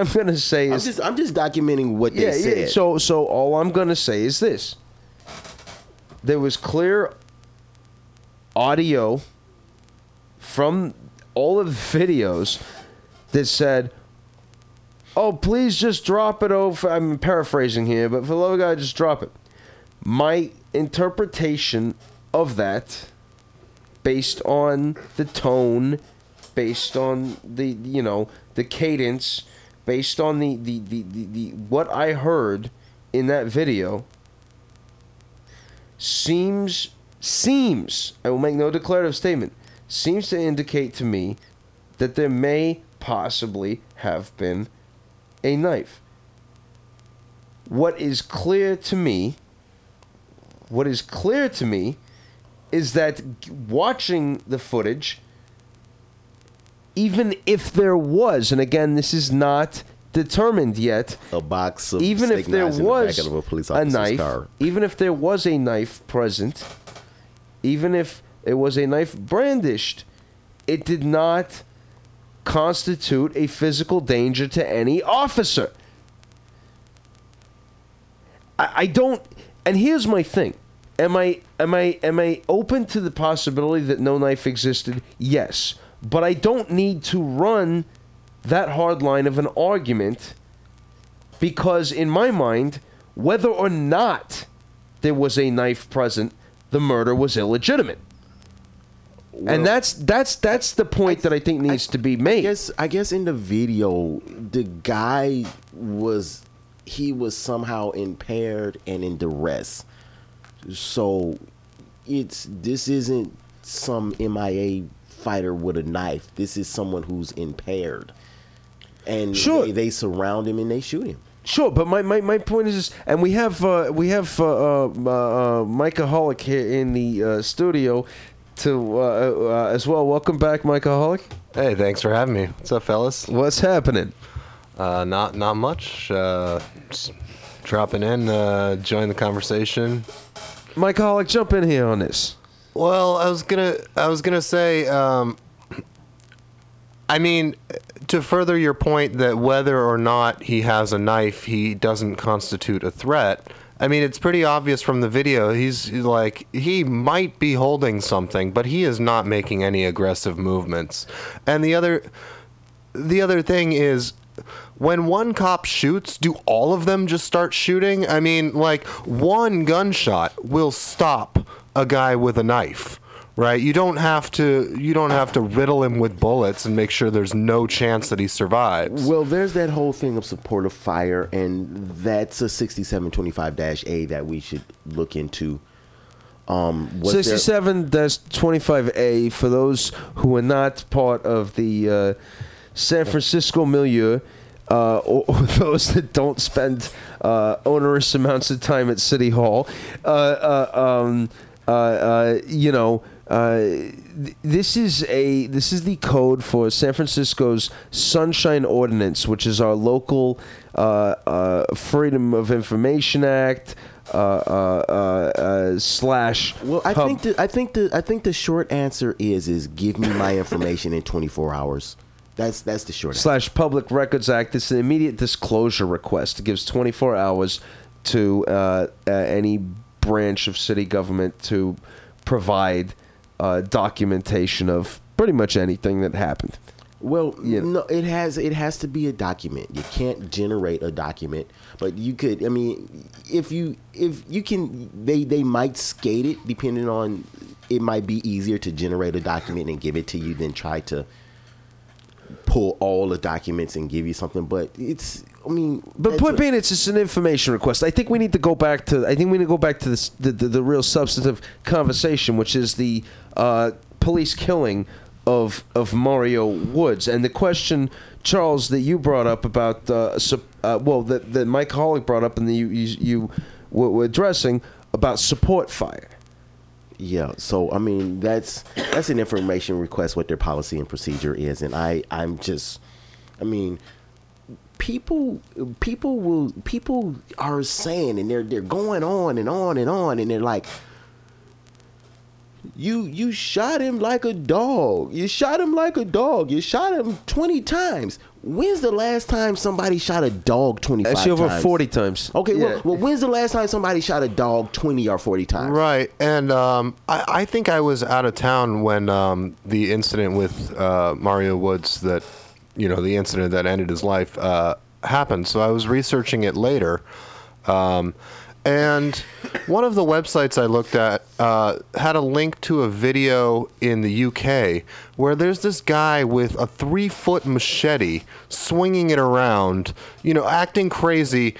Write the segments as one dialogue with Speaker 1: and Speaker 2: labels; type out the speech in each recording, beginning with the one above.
Speaker 1: I'm gonna say
Speaker 2: I'm
Speaker 1: is
Speaker 2: just I'm just documenting what they
Speaker 1: yeah,
Speaker 2: said.
Speaker 1: yeah. So so all I'm gonna say is this: there was clear audio from all of the videos that said, "Oh, please just drop it over." I'm paraphrasing here, but for the love of God, just drop it. My interpretation of that, based on the tone, based on the you know the cadence, based on the the, the, the, the what I heard in that video, seems seems I will make no declarative statement seems to indicate to me that there may possibly have been a knife. What is clear to me, what is clear to me is that watching the footage, even if there was, and again, this is not determined yet,
Speaker 2: a box of
Speaker 1: even if there
Speaker 2: the
Speaker 1: was
Speaker 2: of a police
Speaker 1: a knife,
Speaker 2: car.
Speaker 1: even if there was a knife present, even if it was a knife brandished, it did not constitute a physical danger to any officer. I, I don't. And here's my thing: Am I am I am I open to the possibility that no knife existed? Yes, but I don't need to run that hard line of an argument because in my mind, whether or not there was a knife present, the murder was illegitimate. and that's that's that's the point that I think needs to be made.
Speaker 2: I guess I guess in the video, the guy was he was somehow impaired and in duress. So it's this isn't some MMA fighter with a knife. This is someone who's impaired. And
Speaker 1: Sure.
Speaker 2: they, they surround him and they shoot him.
Speaker 1: Sure, but my, my, my point is, this, and we have uh, we have uh, uh, uh, Micah Holick here in the uh, studio to uh, uh, as well. Welcome back, Micah Holick.
Speaker 3: Hey, thanks for having me. What's up, fellas?
Speaker 1: What's happening?
Speaker 3: Uh, not not much. Uh, just dropping in, uh, join the conversation.
Speaker 1: Micah Holick, jump in here on this.
Speaker 3: Well, I was gonna I was gonna say. Um, I mean, to further your point that whether or not he has a knife, he doesn't constitute a threat. I mean, it's pretty obvious from the video. He's like, he might be holding something, but he is not making any aggressive movements. And the other, the other thing is, when one cop shoots, do all of them just start shooting? I mean, like, one gunshot will stop a guy with a knife right you don't have to you don't have to riddle him with bullets and make sure there's no chance that he survives
Speaker 2: Well, there's that whole thing of supportive fire, and that's a 6725-A that we should look into. Um, was there-
Speaker 1: 67 25A for those who are not part of the uh, San Francisco milieu. Uh, or, or those that don't spend uh, onerous amounts of time at City Hall, uh, uh, um, uh, uh, you know, uh, th- this is a this is the code for San Francisco's Sunshine Ordinance, which is our local uh, uh, Freedom of Information Act uh, uh, uh, uh, slash.
Speaker 2: Well, I think the I think the I think the short answer is is give me my information in 24 hours. That's that's the short answer.
Speaker 1: slash Public Records Act. It's an immediate disclosure request. It gives 24 hours to uh, uh, any branch of city government to provide uh, documentation of pretty much anything that happened.
Speaker 2: Well, no, it has it has to be a document. You can't generate a document, but you could. I mean, if you if you can, they they might skate it depending on. It might be easier to generate a document and give it to you than try to pull all the documents and give you something. But it's. I mean,
Speaker 1: But point being, it's just an information request. I think we need to go back to. I think we need to go back to this, the, the the real substantive conversation, which is the uh, police killing of of Mario Woods, and the question, Charles, that you brought up about uh, uh, well, that that Mike Hollick brought up, and that you you, you were, were addressing about support fire.
Speaker 2: Yeah, so I mean that's that's an information request what their policy and procedure is, and I I'm just, I mean, people people will people are saying and they're they're going on and on and on and they're like, You you shot him like a dog. You shot him like a dog. You shot him twenty times. When's the last time somebody shot a dog twenty five
Speaker 1: Actually, over
Speaker 2: times?
Speaker 1: 40 times.
Speaker 2: Okay,
Speaker 1: Yeah.
Speaker 2: well, well, when's the last time somebody shot a dog twenty or forty times?
Speaker 3: Right, and um, I, I think I was out of town when um, the incident with uh, Mario Woods that, you know, the incident that ended his life uh, happened. So I was researching it later, um, and one of the websites I looked at uh, had a link to a video in the UK where there's this guy with a three foot machete swinging it around, you know, acting crazy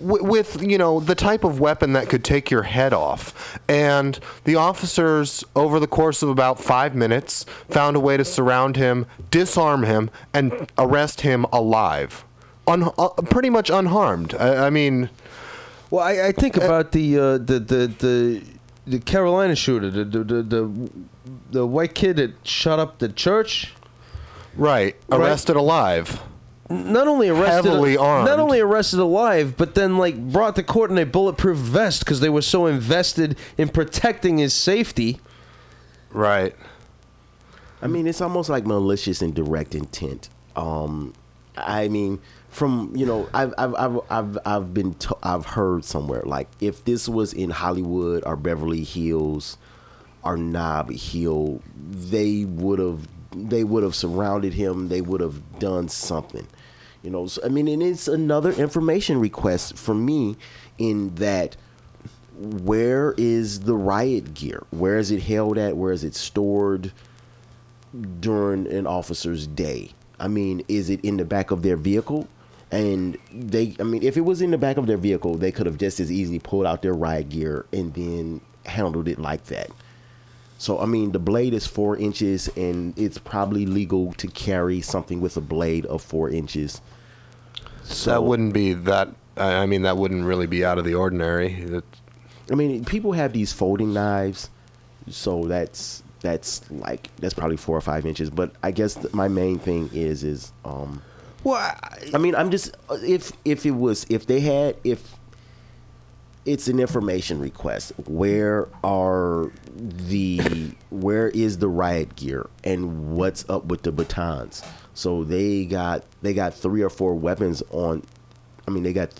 Speaker 3: wi- with you know the type of weapon that could take your head off. And the officers over the course of about five minutes found a way to surround him disarm him and arrest him alive. Un- uh, pretty much unharmed. I, I mean
Speaker 1: Well, I, I think about the, uh, the the the the Carolina shooter, the the, the the the white kid that shot up the church.
Speaker 3: right.
Speaker 1: Right.
Speaker 3: arrested alive
Speaker 1: Not only arrested,
Speaker 3: Heavily armed.
Speaker 1: not only arrested alive, but then like brought to court in a bulletproof vest because they were so invested in protecting his safety.
Speaker 3: right
Speaker 2: I mean, it's almost like malicious and direct intent. Um, I mean, from you know, I've I've I've I've, I've been to, I've heard somewhere like if this was in Hollywood or Beverly Hills or Nob Hill, they would have they would have surrounded him. They would have done something. You know, so, I mean, and it's another information request from me in that where is the riot gear? Where is it held at? Where is it stored during an officer's day? I mean, is it in the back of their vehicle? And they, I mean, if it was in the back of their vehicle, they could have just as easily pulled out their riot gear and then handled it like that. So, I mean, the blade is four inches, and it's probably legal to carry something with a blade of four inches. So,
Speaker 3: that wouldn't be that I I mean that wouldn't really be out of the ordinary That-
Speaker 2: I mean, people have these folding knives, so that's that's like that's probably four or five inches. But I guess th- my main thing is is um,
Speaker 1: Well, I,
Speaker 2: I mean, I'm just if if it was if they had if it's an information request, where are the where is the riot gear and what's up with the batons? So they got they got three or four weapons on. I mean, they got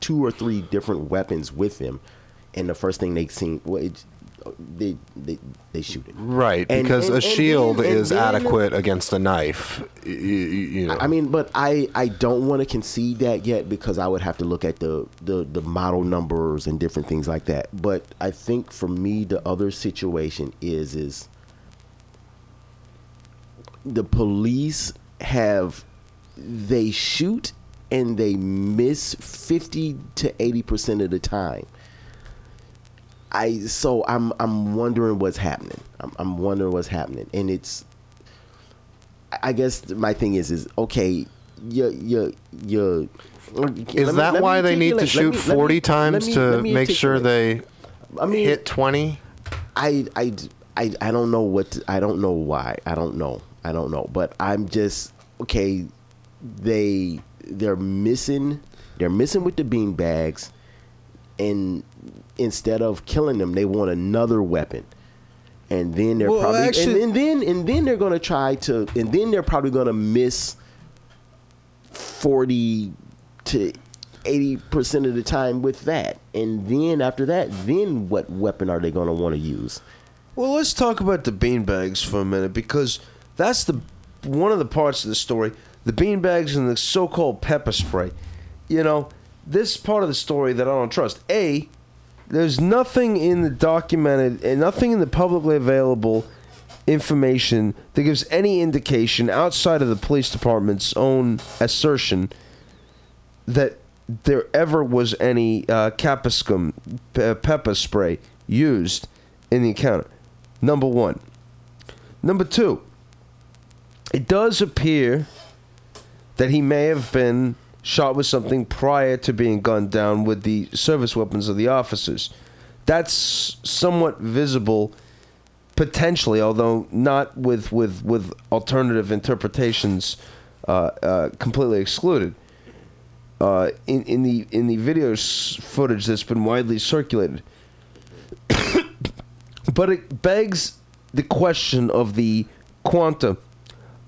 Speaker 2: two or three different weapons with them, and the first thing they seen, well, it, they they they shoot it.
Speaker 3: right
Speaker 2: And-
Speaker 3: because
Speaker 2: and-
Speaker 3: a
Speaker 2: and
Speaker 3: shield
Speaker 2: then-
Speaker 3: is
Speaker 2: then-
Speaker 3: adequate against a knife y- y- you know
Speaker 2: I mean, but I, I don't want to concede that yet because I would have to look at the, the, the model numbers and different things like that. But I think for me, the other situation is is the police have they shoot and they miss fifty to eighty percent of the time. I so I'm I'm wondering what's happening. I'm, I'm wondering what's happening, and it's I guess my thing is is okay. You you you.
Speaker 3: Is that why they need to shoot 40 times to make sure they
Speaker 2: I mean,
Speaker 3: hit 20?
Speaker 2: I, I, I, I don't know what to- I don't know why I don't know I don't know but I'm just okay they they're missing they're missing with the bean bags and instead of killing them they want another weapon. And then they're
Speaker 1: Well,
Speaker 2: probably
Speaker 1: actually-
Speaker 2: and, and then and then they're gonna try to and then they're probably gonna miss 40 to 80% of the time with that. And then after that then what weapon are they going to want to use?
Speaker 1: Well, let's talk about the beanbags for a minute because that's the one of the parts of the story. The beanbags and the so-called pepper spray. You know, this part of the story that I don't trust. A, there's nothing in the documented and nothing in the publicly available information that gives any indication outside of the police department's own assertion that there ever was any uh, pe- pepper spray used in the encounter. Number one. Number two. It does appear that he may have been shot with something prior to being gunned down with the service weapons of the officers. That's somewhat visible potentially, although not with with with alternative interpretations uh, uh, completely excluded. Uh, in in the in the video footage that's been widely circulated, but it begs the question of the quanta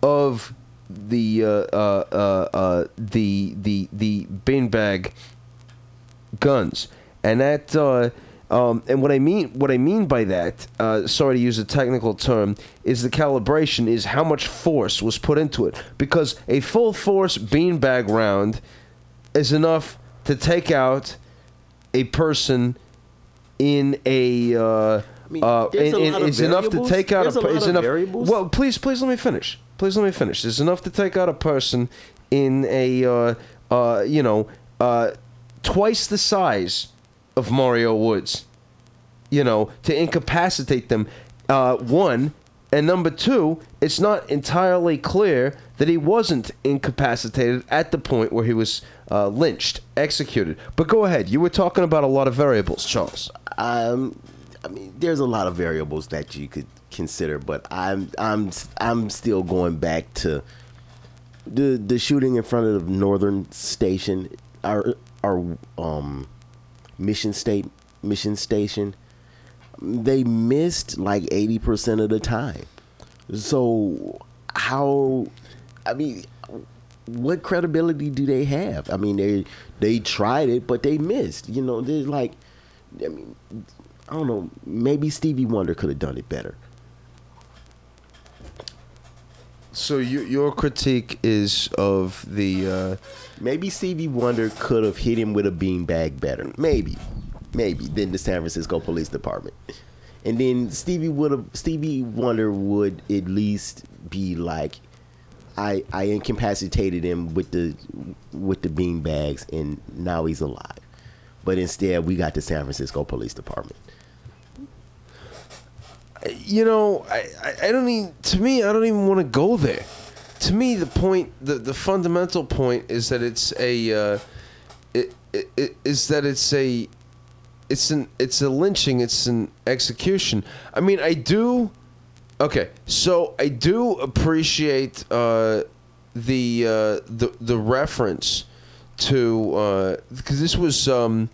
Speaker 1: of the uh, uh, uh, uh, the the the beanbag guns, and that uh, um, and what I mean what I mean by that, uh, sorry to use a technical term, is the calibration is how much force was put into it because a full force beanbag round is enough to take out a person in a. Uh,
Speaker 2: mean,
Speaker 1: uh,
Speaker 2: a
Speaker 1: in- in- is enough to take out
Speaker 2: There's a
Speaker 1: per-
Speaker 2: lot
Speaker 1: enough.
Speaker 2: variables.
Speaker 1: Well, please, please let me finish. Please let me finish. There's enough to take out a person in a, uh, uh, you know, uh, twice the size of Mario Woods. You know, to incapacitate them. Uh, one and number two, it's not entirely clear that he wasn't incapacitated at the point where he was uh, lynched, executed. But go ahead. You were talking about a lot of variables, Charles.
Speaker 2: Um, I mean, there's a lot of variables that you could consider, but I'm I'm I'm still going back to the the shooting in front of Northern Station, our our um mission state mission station. They missed like eighty percent of the time. So how? I mean, what credibility do they have? I mean, they they tried it, but they missed. You know, they're like, I mean, I don't know. Maybe Stevie Wonder could have done it better.
Speaker 1: So you, your critique is of the. Uh,
Speaker 2: Maybe Stevie Wonder could have hit him with a beanbag better. Maybe, maybe than the San Francisco Police Department. And then Stevie would have Stevie Wonder would at least be like, I I incapacitated him with the with the beanbags, and now he's alive. But instead, we got the San Francisco Police Department.
Speaker 1: You know, I, I, don't even. To me, I don't even want to go there. To me, the point, the, the fundamental point is that it's a, uh, it, it, it is that it's a, it's an it's a lynching. It's an execution. I mean, I do. Okay, so I do appreciate uh, the uh, the the reference to because this was um,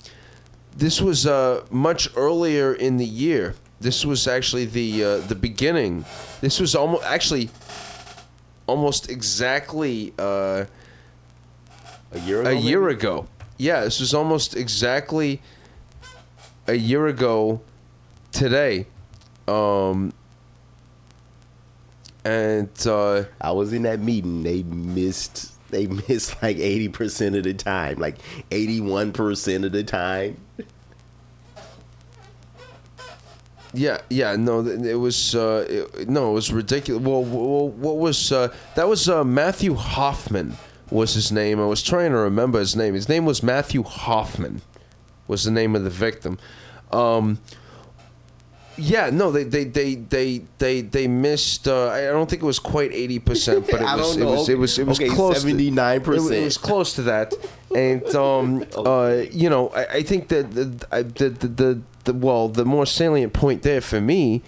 Speaker 1: this was uh, much earlier in the year. This was actually the uh, the beginning. This was almost actually almost exactly uh,
Speaker 2: A year ago.
Speaker 1: a year
Speaker 2: maybe?
Speaker 1: ago. Yeah, this was almost exactly a year ago today. Um, and uh,
Speaker 2: I was in that meeting. They missed. They missed like eighty percent of the time, like eighty-one percent of the time.
Speaker 1: Yeah, yeah, no, it was uh, it, no, it was ridiculous. Well, well what was uh, that? Was uh, Matthew Hoffman was his name? I was trying to remember his name. His name was Matthew Hoffman. Was the name of the victim? Um, yeah, no, they they they they they, they missed. Uh, I don't think it was quite eighty percent, but it was, it was it was it was
Speaker 2: Okay,
Speaker 1: close.
Speaker 2: 79%.
Speaker 1: It, was close to that, and um, uh, you know, I, I think that the, the, the the well, the more salient point there for me,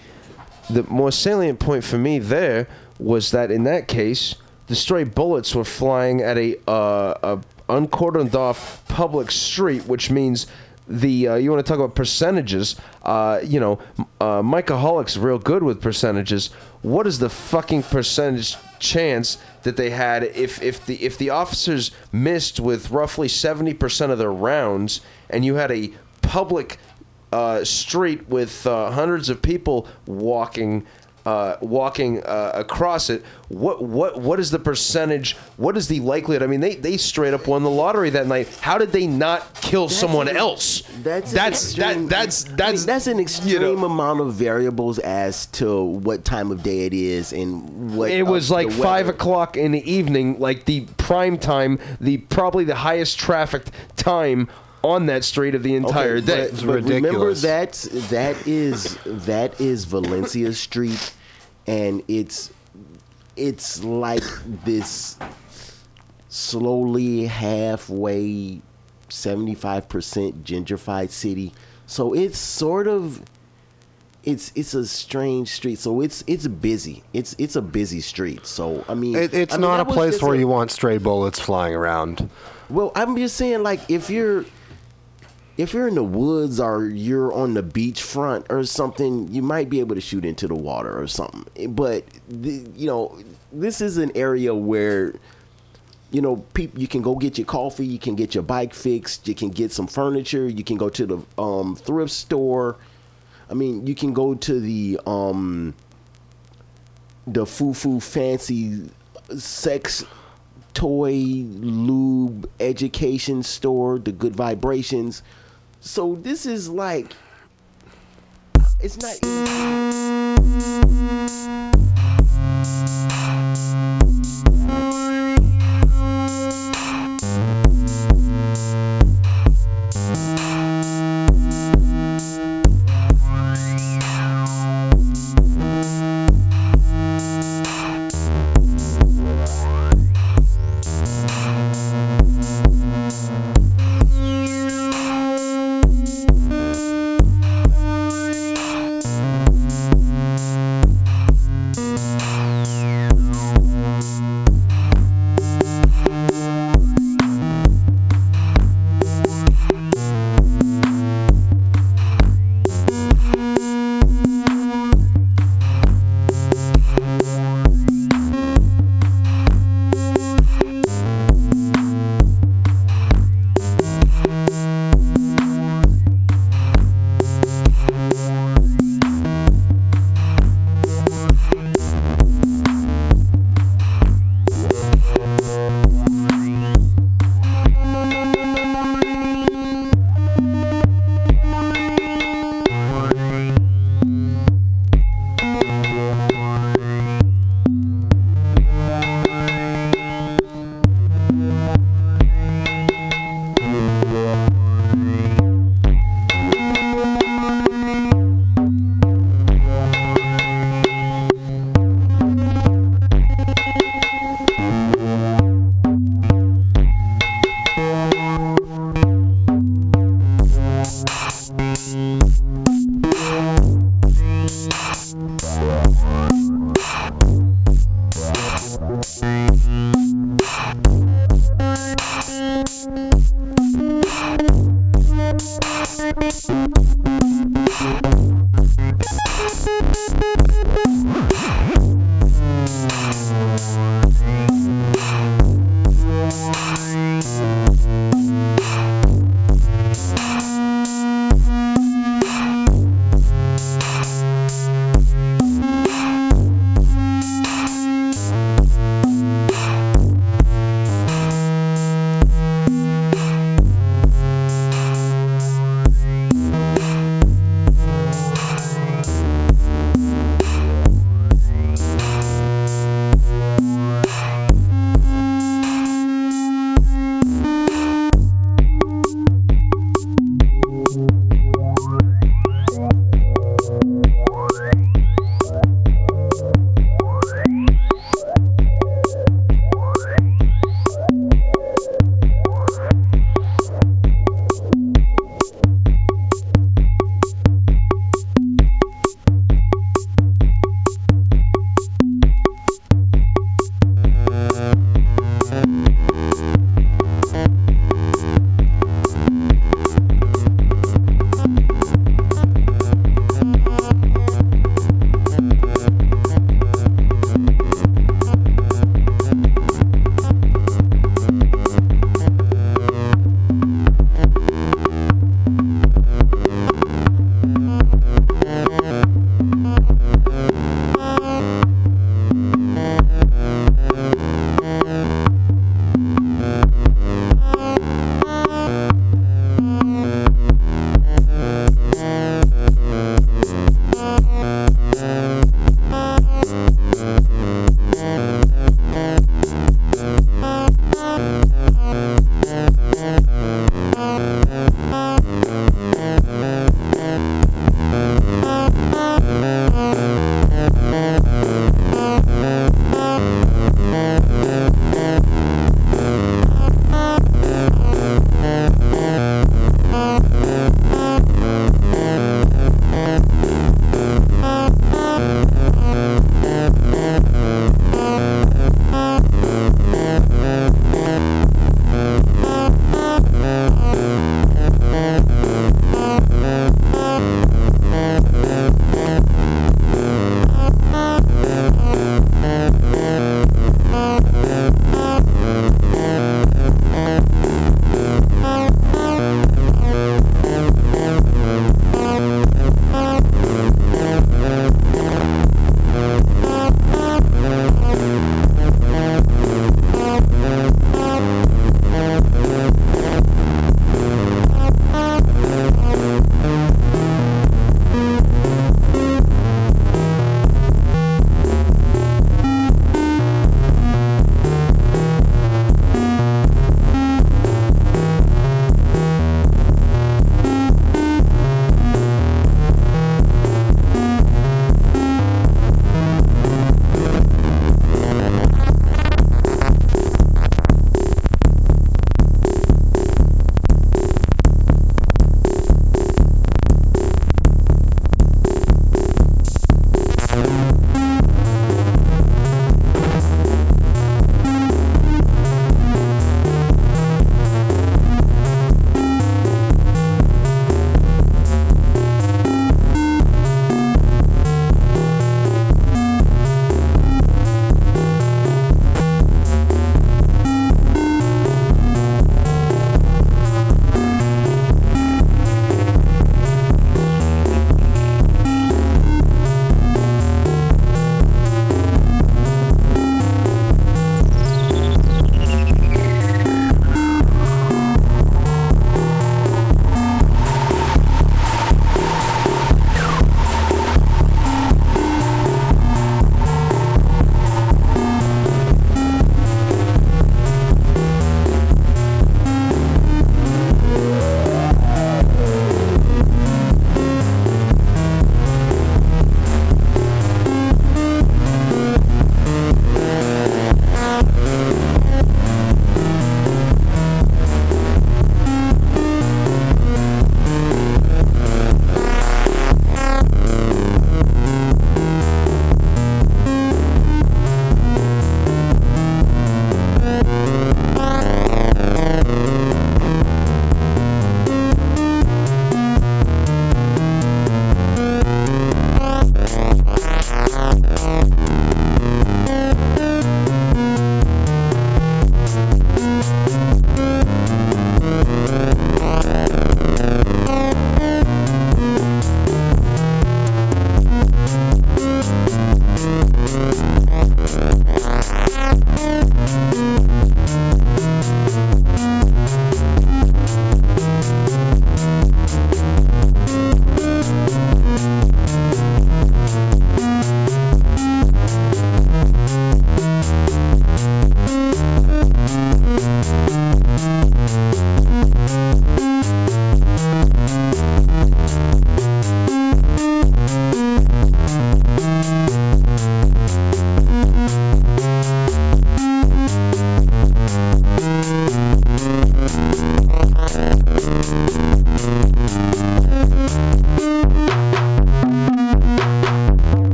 Speaker 1: the more salient point for me there was that in that case, the stray bullets were flying at a uh, a uncordoned off public street, which means the uh, you want to talk about percentages. Uh, you know, uh, Micah Holick's real good with percentages. What is the fucking percentage chance that they had if if the if the officers missed with roughly seventy percent of their rounds, and you had a public uh, street with uh, hundreds of people walking uh, walking uh, across it. What what what is the percentage? What is the likelihood? I mean, they, they straight up won the lottery that night. How did they not kill someone
Speaker 2: an-
Speaker 1: else?
Speaker 2: That's an
Speaker 1: that's
Speaker 2: extreme-
Speaker 1: that, that's
Speaker 2: I mean,
Speaker 1: that's
Speaker 2: that's an extreme
Speaker 1: you know,
Speaker 2: amount of variables as to what time of day it is and what
Speaker 1: It was like five o'clock in the evening, like the prime time, the probably the highest trafficked time on that street of the entire
Speaker 2: Okay,
Speaker 1: day.
Speaker 2: But, but remember that that is that is Valencia Street, and it's it's like this slowly halfway, seventy five percent gentrified city. So it's sort of it's it's a strange street. So it's it's busy. It's it's a busy street. So I mean,
Speaker 3: It, it's
Speaker 2: I mean,
Speaker 3: not a place where
Speaker 2: a-
Speaker 3: you want stray bullets flying around.
Speaker 2: well, I'm just saying, like, if you're if you're in the woods or you're on the beach front or something, you might be able to shoot into the water or something. But the, you know, this is an area where you know, people you can go get your coffee, you can get your bike fixed, you can get some furniture, you can go to the um, thrift store. I mean, you can go to the um, the foo foo fancy sex toy lube education store, the good vibrations. So this is like it's not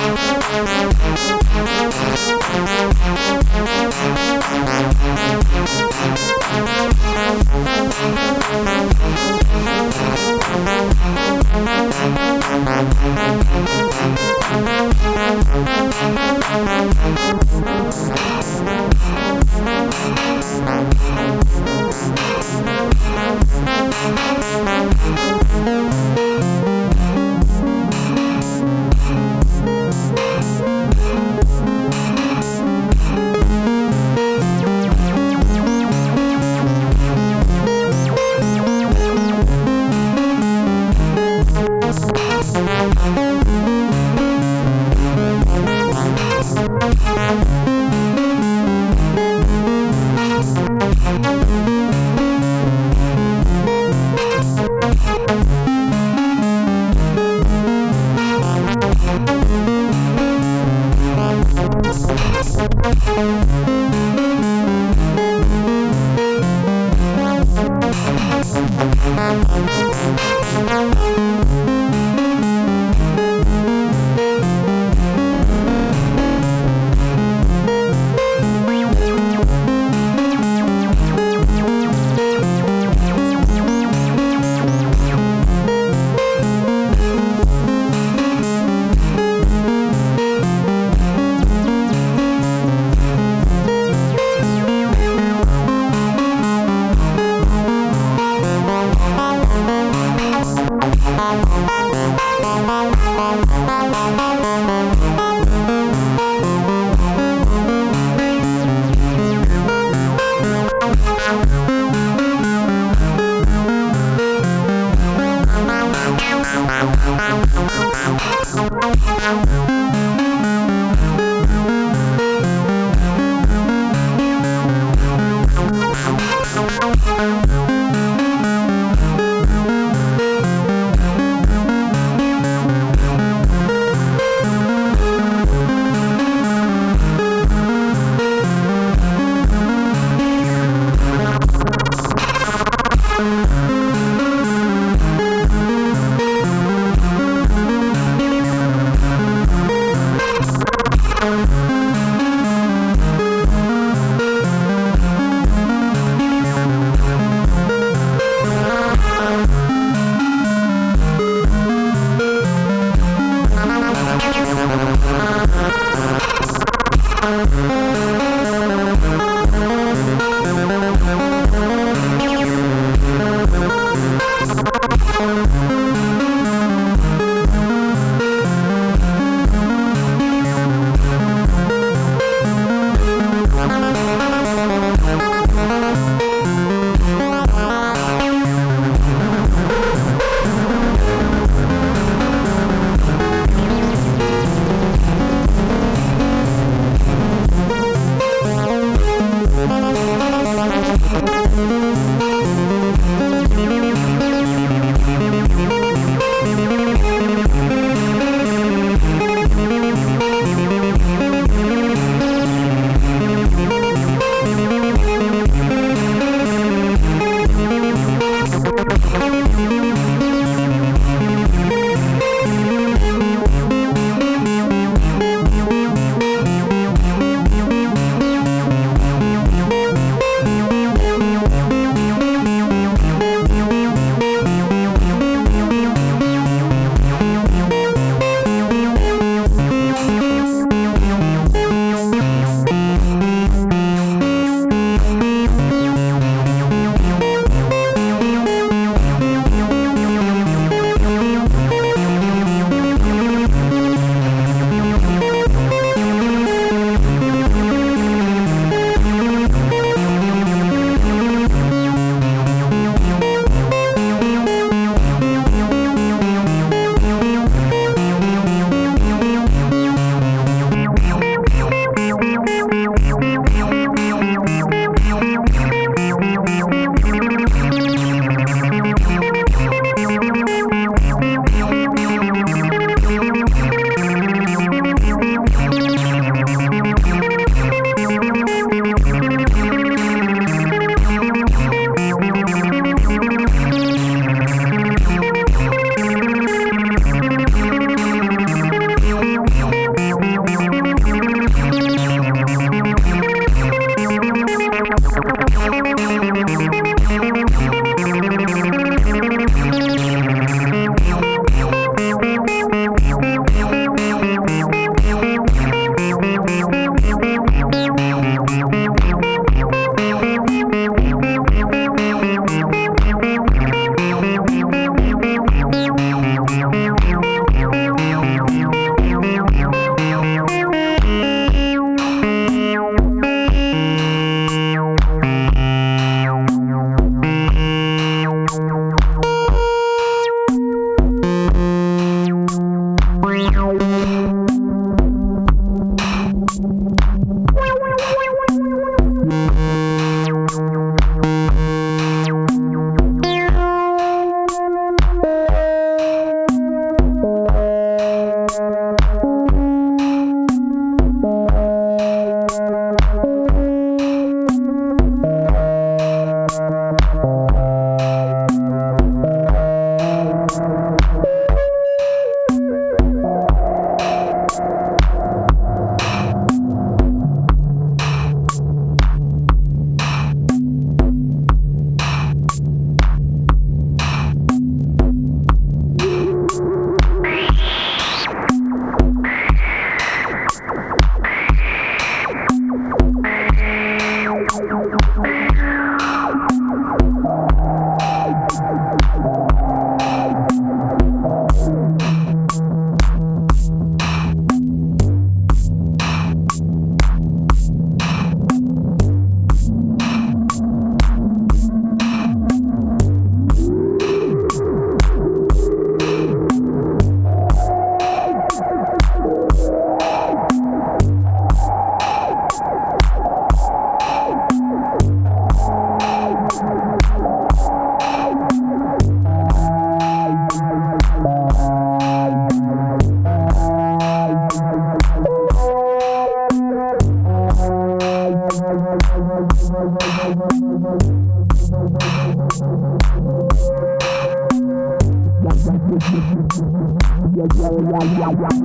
Speaker 4: Podcast.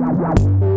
Speaker 4: Música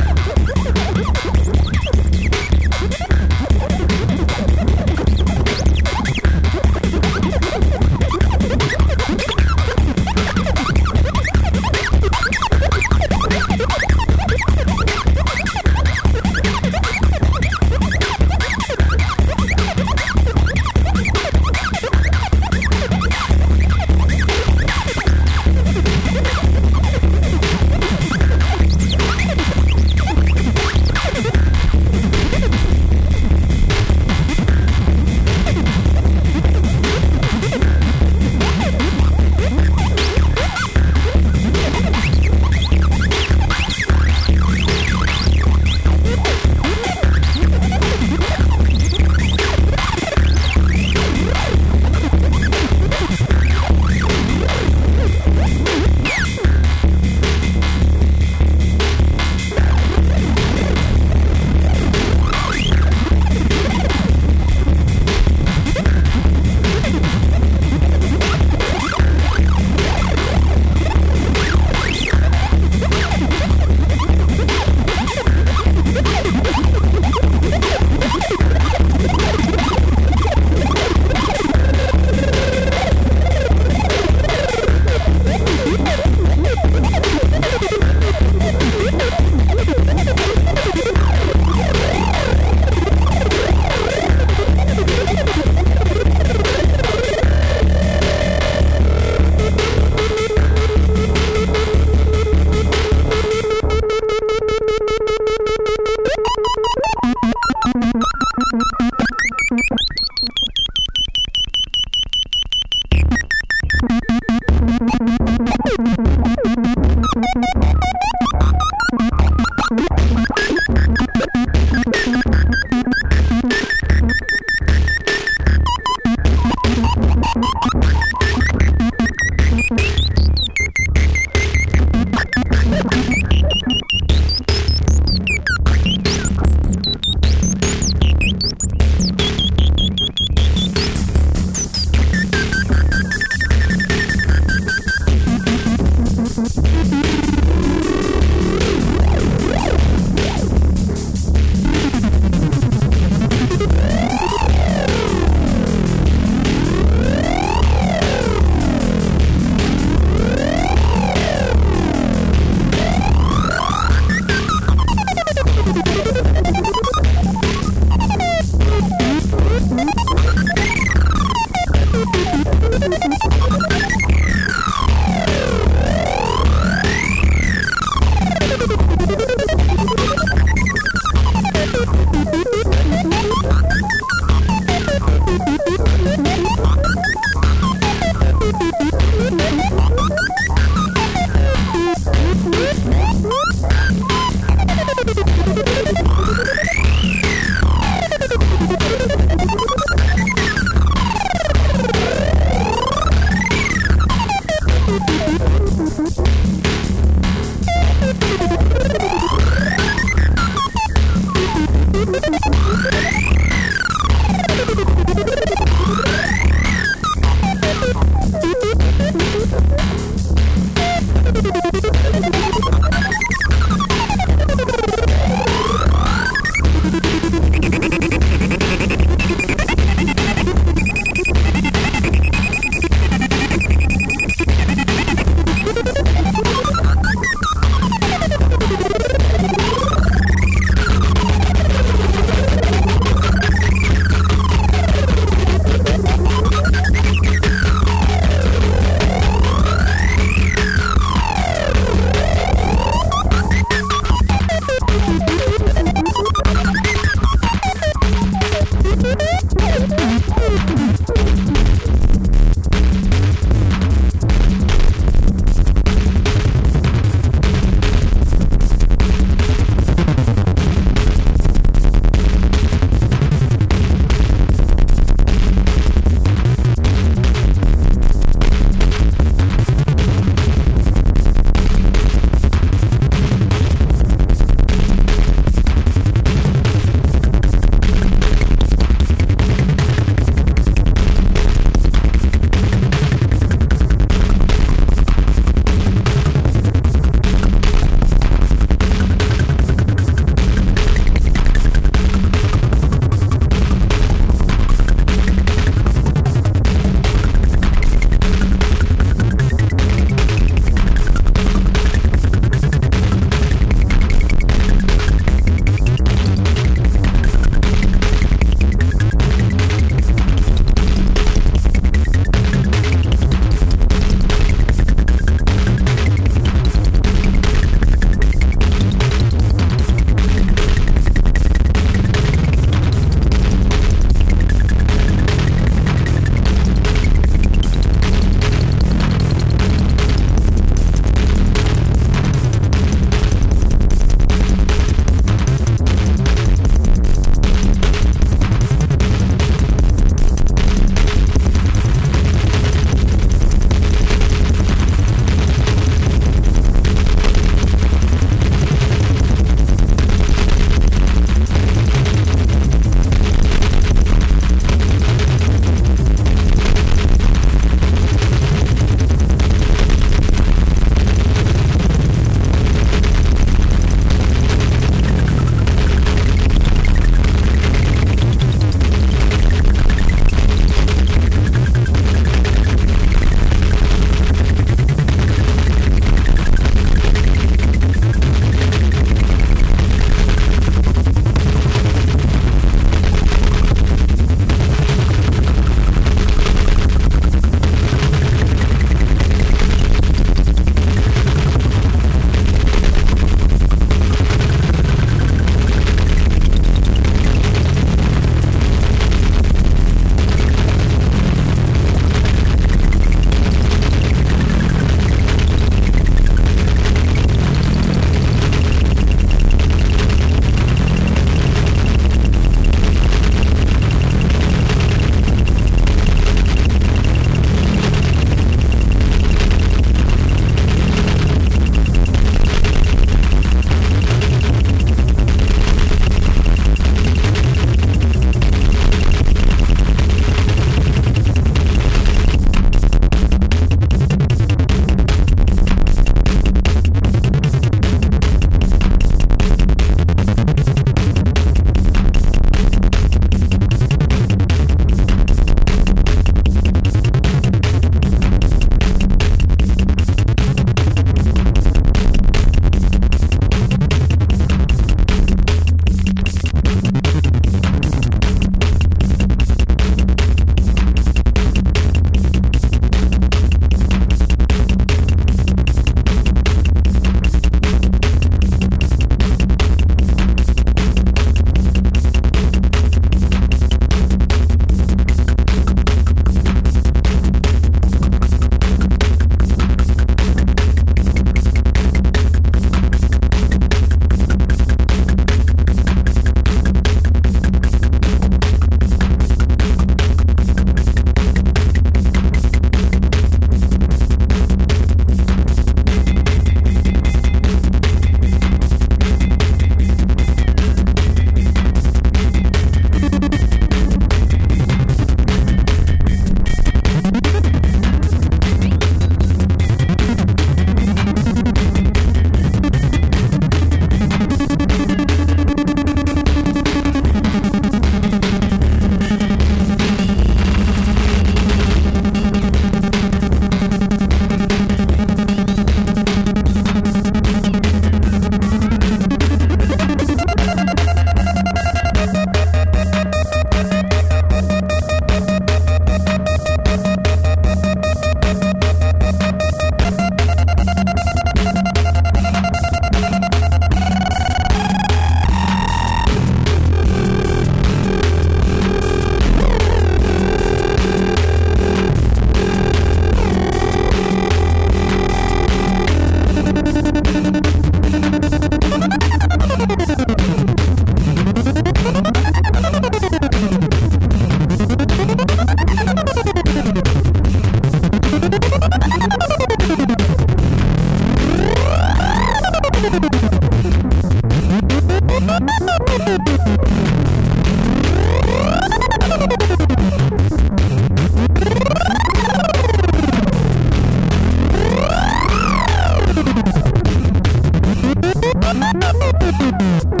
Speaker 4: Música